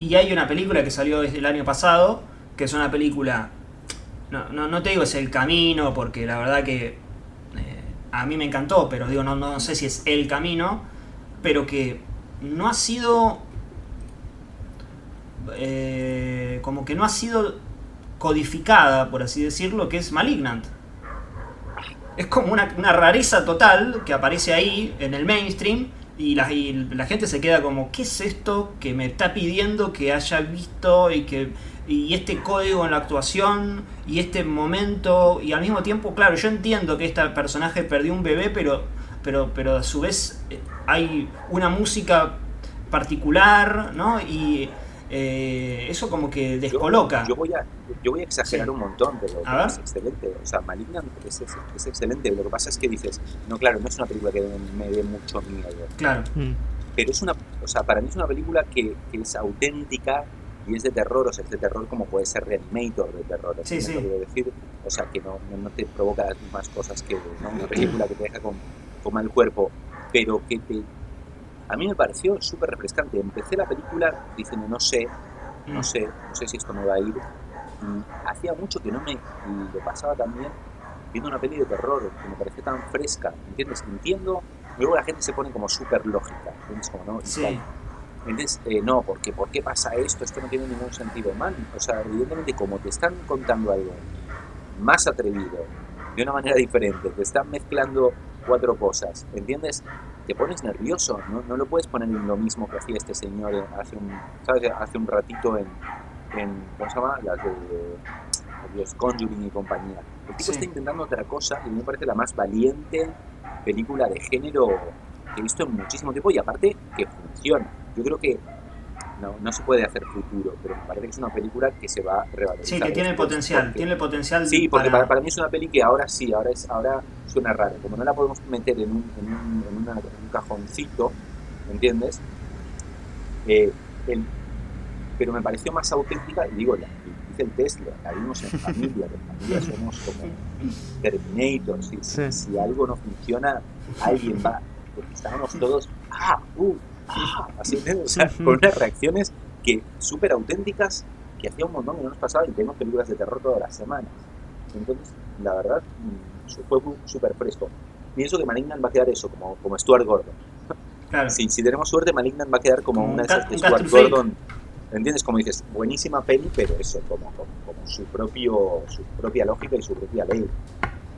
Y hay una película que salió desde el año pasado, que es una película, no, no, te digo es el camino, porque la verdad que eh, a mí me encantó, pero digo, no, no sé si es el camino, pero que no ha sido, eh, como que no ha sido codificada, por así decirlo, que es Malignant. Es como una, una rareza total que aparece ahí en el mainstream y la, y la gente se queda como, ¿qué es esto que me está pidiendo que haya visto y que y este código en la actuación y este momento y al mismo tiempo, claro, yo entiendo que este personaje perdió un bebé, pero pero pero a su vez eh, hay una música particular, ¿no? Y eh, eso como que descoloca. Yo, yo, voy, a, yo voy a exagerar Sí. un montón, pero A ver. es excelente. O sea, Malignant es, es, es excelente. Lo que pasa es que dices, no, claro, no es una película que me dé mucho miedo. Claro. Mm. Pero es una, o sea, para mí es una película que, que es auténtica y es de terror, o sea, es de terror como puede ser Reanimator de terror. Sí, ¿entiendes sí. lo que quiero decir? O sea, que no, no, no te provoca las mismas cosas que ¿no? una película que te deja con, con mal cuerpo, pero que te... A mí me pareció súper refrescante. Empecé la película diciendo, no sé, no Mm. sé, no sé si esto me va a ir. Y hacía mucho que no me lo pasaba también viendo una peli de terror que me pareció tan fresca, ¿entiendes? Entiendo, luego la gente se pone como súper lógica, ¿entiendes? Como, ¿no? Sí. ¿Entiendes? Eh, no, porque ¿por qué pasa esto? Esto no tiene ningún sentido, man. O sea, evidentemente como te están contando algo más atrevido, de una manera diferente, te están mezclando cuatro cosas, ¿entiendes? Te pones nervioso, ¿no? No lo puedes poner en lo mismo que hacía este señor hace un, ¿sabes? Hace un ratito en, en ¿cómo se llama? Las de Dios, Conjuring y compañía. El tipo Sí. está intentando otra cosa y me parece la más valiente película de género que he visto en muchísimo tiempo y aparte que funciona. Yo creo que no, no se puede hacer futuro, pero me parece que es una película que se va a revalorizar. Sí, que tiene después, potencial, porque- tiene potencial Sí, porque para- para, para mí es una peli que ahora sí, ahora es ahora suena raro. Como no la podemos meter en un, en un, en una- en un cajoncito, ¿entiendes? Eh, el- pero me pareció más auténtica, y digo, la, hice el test, la vimos en familia, en familia somos como Terminator, si, Sí. si algo no funciona, alguien va, porque estábamos todos, ah, uh, ah, así. O sea, con unas reacciones que súper auténticas que hacía un montón que no nos pasaba y tenemos películas de terror todas las semanas. Entonces, la verdad, mm, fue súper fresco. Pienso que Malignant va a quedar eso, como, como Stuart Gordon. Claro. Si, si tenemos suerte, Malignant va a quedar como Como una un de esas de Stuart. Gordon. ¿Entiendes? Como dices, buenísima peli, pero eso, como, como, como su, propio, su propia lógica y su propia ley.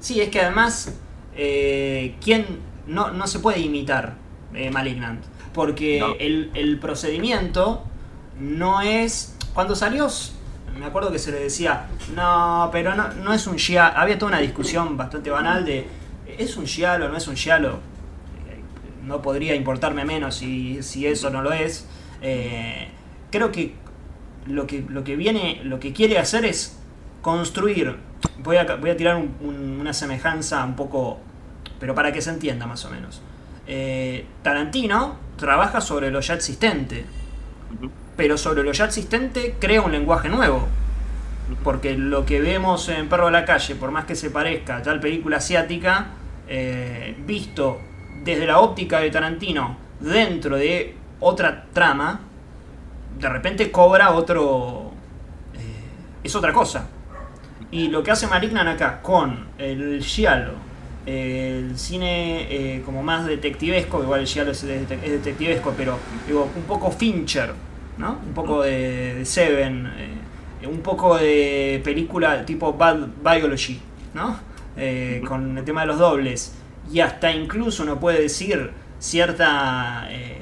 Sí, es que además, eh, ¿quién no, no se puede imitar eh, Malignant? Porque No. el, el procedimiento no es... Cuando salió, me acuerdo que se le decía, no, pero no, no es un giallo. Había toda una discusión bastante banal de, ¿es un giallo o no es un giallo? No podría importarme menos si, si eso no lo es. Eh, creo que lo que lo que viene, lo que quiere hacer es construir. Voy a, voy a tirar un- un- una semejanza un poco, pero para que se entienda más o menos. Eh, Tarantino trabaja sobre lo ya existente, pero sobre lo ya existente crea un lenguaje nuevo. Porque lo que vemos en Perro de la Calle, por más que se parezca a tal película asiática, eh, visto desde la óptica de Tarantino dentro de otra trama, de repente cobra otro... eh, es otra cosa. Y lo que hace Malignan acá con el Giallo, el cine eh, como más detectivesco, igual el Giallo es, de- es detectivesco, pero digo, un poco Fincher, ¿no? Un poco de, Seven, un poco de película tipo Bad Biology, ¿no? Eh, con el tema de los dobles. Y hasta incluso uno puede decir cierta eh,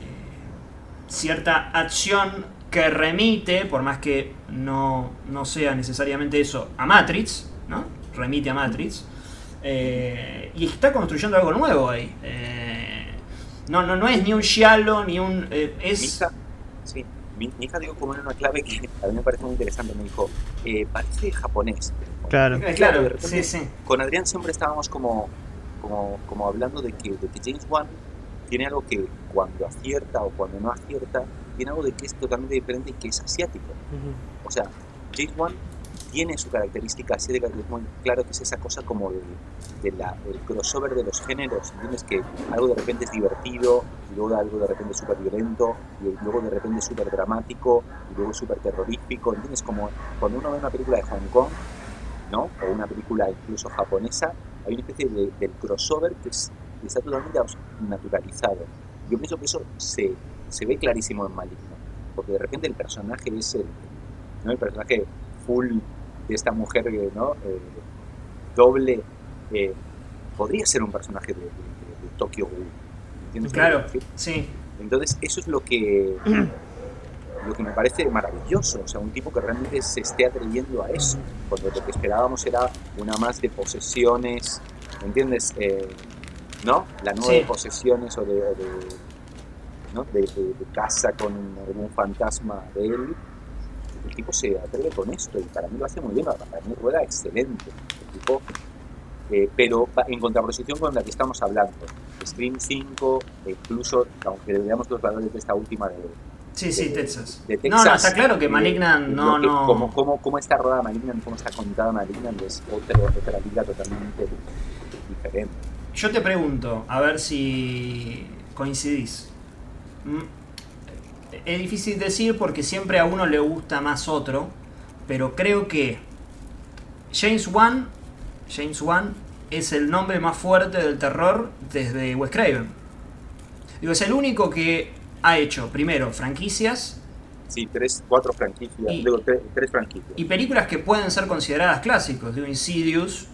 eh, cierta acción que remite, por más que no, no sea necesariamente eso, a Matrix, ¿no? Remite a Matrix. eh, y está construyendo algo nuevo ahí. No, no, no es ni un giallo, ni un... eh, Mi es... hija, sí, dijo como una clave que a mí me parece muy interesante. Me dijo, parece japonés. Claro. Claro, repente- sí, sí. Con Adrián siempre estábamos como, como, como hablando de que, de que James Wan tiene algo que cuando acierta o cuando no acierta, tiene algo de que es totalmente diferente y que es asiático. Ujú. O sea, James Wan tiene su característica así de es muy claro que es esa cosa como de, de la, el crossover de los géneros, ¿entiendes? Que algo de repente es divertido, y luego algo de repente es súper violento, y luego de repente es súper dramático, y luego súper terrorífico, ¿entiendes? Como cuando uno ve una película de Hong Kong, ¿no? O una película incluso japonesa, hay una especie de, del crossover que, es, que está totalmente naturalizado. Yo pienso que eso se, se ve clarísimo en Maligno, porque de repente el personaje es el, ¿no? el personaje full de esta mujer ¿no? Eh, doble eh, podría ser un personaje de, de, de, de Tokyo Ghoul. ¿Entiendes? Claro, sí. Entonces, eso es lo que, lo que me parece maravilloso. O sea, un tipo que realmente se esté atreviendo a eso. Cuando lo que esperábamos era una más de posesiones, ¿entiendes? Eh, ¿No? La nueva Sí. de posesiones o de, de, ¿no? de, de- casa con algún fantasma de él. El tipo se atreve con esto y para mí lo hace muy bien. Para mí rueda excelente. El tipo eh, pero en contraposición con la que estamos hablando. Scream 5, e incluso, aunque veamos los valores de esta última de, Sí, sí, de- Texas. de No, no, Texas, está claro que Malignant no, que- no. Cómo, cómo, cómo está rodada Malignant, cómo está contada Malignant es otro, otra liga totalmente diferente. Yo te pregunto, a ver si coincidís. Mm, Es difícil decir porque siempre a uno le gusta más otro, pero creo que James Wan, James Wan es el nombre más fuerte del terror desde Wes Craven. Digo, es el único que ha hecho, primero, franquicias Sí, tres, cuatro franquicias, Y- luego tres, tres franquicias. y películas que pueden ser consideradas clásicos. Digo, Insidious,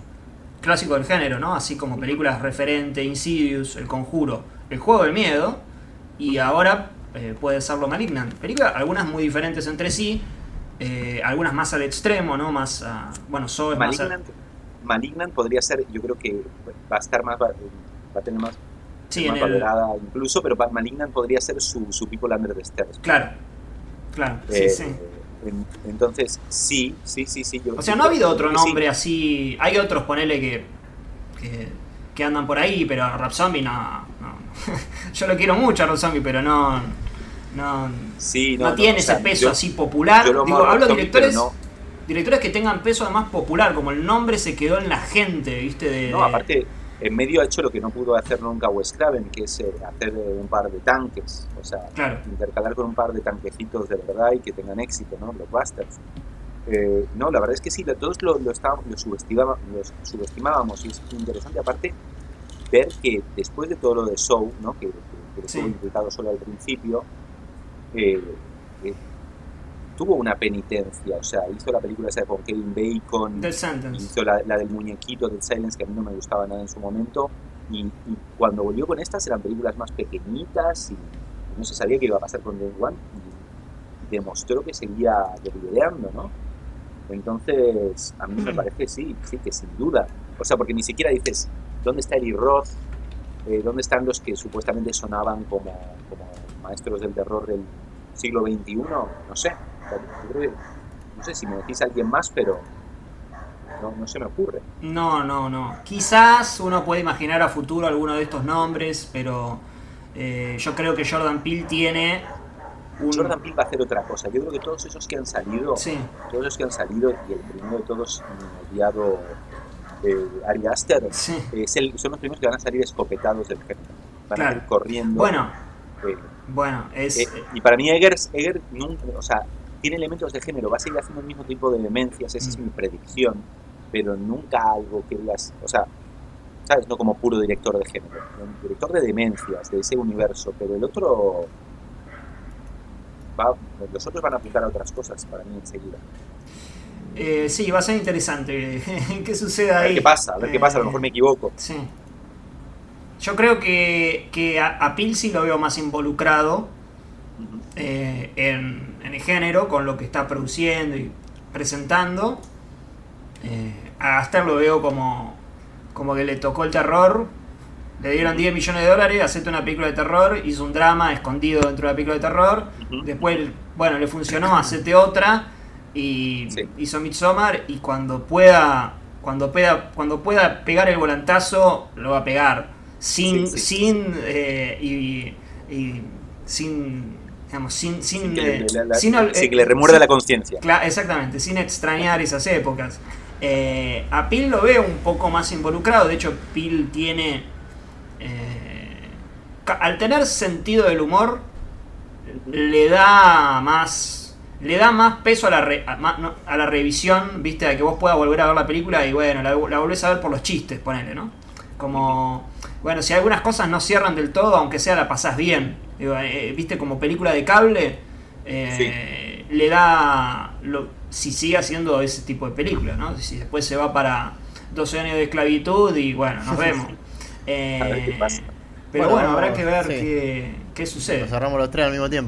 clásico del género, ¿no? Así como películas referente, Insidious, El Conjuro, El Juego del Miedo, y ahora eh, puede serlo Malignant. Películas, algunas muy diferentes entre sí, eh, algunas más al extremo, ¿no? Más a, Bueno, So es más Malignant, Malignant podría ser, yo creo que va a estar más, va va a tener más, Sí, más el... valorada incluso, pero Malignant podría ser su, su People Under the Stairs. Claro, claro, sí, Eh, sí. en- entonces, sí, sí, sí, sí. Yo, O sea, no ha habido otro sí. nombre así. Hay otros, ponele, que, que, que andan por ahí, pero Rap Zombie no. no. Yo lo quiero mucho a Rap Zombie, pero no. No, Sí, no, no, tiene o sea, ese peso yo- así popular. Digo, hablo de directores, directores que tengan peso además popular, como el nombre se quedó en la gente, ¿viste? De, No, aparte, en medio ha hecho lo que no pudo hacer nunca Wes Craven, que es eh, hacer eh, un par de tanques, o sea, Claro. intercalar con un par de tanquecitos de verdad y que tengan éxito, ¿no? Los Busters. Eh, no, la verdad es que sí, todos lo, lo, estábamos, lo, subestimaba- lo subestimábamos y es interesante aparte ver que después de todo lo de Show, ¿no? que, que, que Sí. estuvo implicado solo al principio, eh, eh, tuvo una penitencia, o sea, hizo la película esa con Kevin Bacon, hizo la, la del muñequito del Silence, que a mí no me gustaba nada en su momento, y, y cuando volvió con estas eran películas más pequeñitas y no se sabía qué iba a pasar con Day One, y demostró que seguía deliberando, ¿no? Entonces, a mí me parece, sí, sí, que sin duda. O sea, porque ni siquiera dices, ¿dónde está Eli Roth? Eh, ¿Dónde están los que supuestamente sonaban como, como maestros del terror del siglo XXI? No sé. No sé si me decís a alguien más, pero no, no se me ocurre. No, no, no. Quizás uno puede imaginar a futuro alguno de estos nombres, pero eh, yo creo que Jordan Peele tiene un. Jordan Peele va a hacer otra cosa. Yo creo que todos esos que han salido, Sí, todos esos que han salido, y el primero de todos, mi odiado eh, Ari Aster, sí. es el- son los primeros que van a salir escopetados del género. Van Claro. a ir corriendo. Bueno, eh, bueno, es. eh, y para mí Eggers, Eggers nunca, o sea, tiene elementos de género, va a seguir haciendo el mismo tipo de demencias, esa es Mm. mi predicción, pero nunca algo que digas, o sea, ¿sabes? No como puro director de género, un director de demencias, de ese universo, pero el otro, va, los otros van a apuntar a otras cosas para mí enseguida. eh, sí, va a ser interesante. ¿Qué sucede A ahí? ver qué pasa, a ver qué pasa, a lo mejor me equivoco. Sí. Yo creo que, que a, a sí lo veo más involucrado eh, en, en el género, con lo que está produciendo y presentando. Eh, a Aster lo veo como, como que le tocó el terror. Le dieron 10 millones de dólares, hacete una película de terror, hizo un drama escondido dentro de la película de terror. Después, bueno, le funcionó, hacete otra y Sí. hizo Midsommar y cuando pueda, cuando pueda, cuando pueda pegar el volantazo, lo va a pegar. Sin, Sí, sí, sin, eh, y, y sin digamos, sin, sin, Sin que le- la- la- sin que eh, le remuerda la conciencia. Exactamente, sin extrañar esas épocas. Eh, a Pil lo veo un poco más involucrado, de hecho Pil tiene... eh, al tener sentido del humor, le da más... Le da más peso a la, re- a, ma- no, a la revisión, viste, a que vos puedas volver a ver la película y bueno, la, la volvés a ver por los chistes, ponele, ¿no? Como, bueno, si algunas cosas no cierran del todo, aunque sea la pasás bien. Digo, eh, viste, como película de cable, eh, le da, lo- si sigue haciendo ese tipo de película, ¿no? Si después se va para 12 años de esclavitud y bueno, nos vemos. Eh, A ver qué pasa. Pero Bueno, bueno, habrá que ver sí. qué, qué sucede. Nos cerramos los tres al mismo tiempo.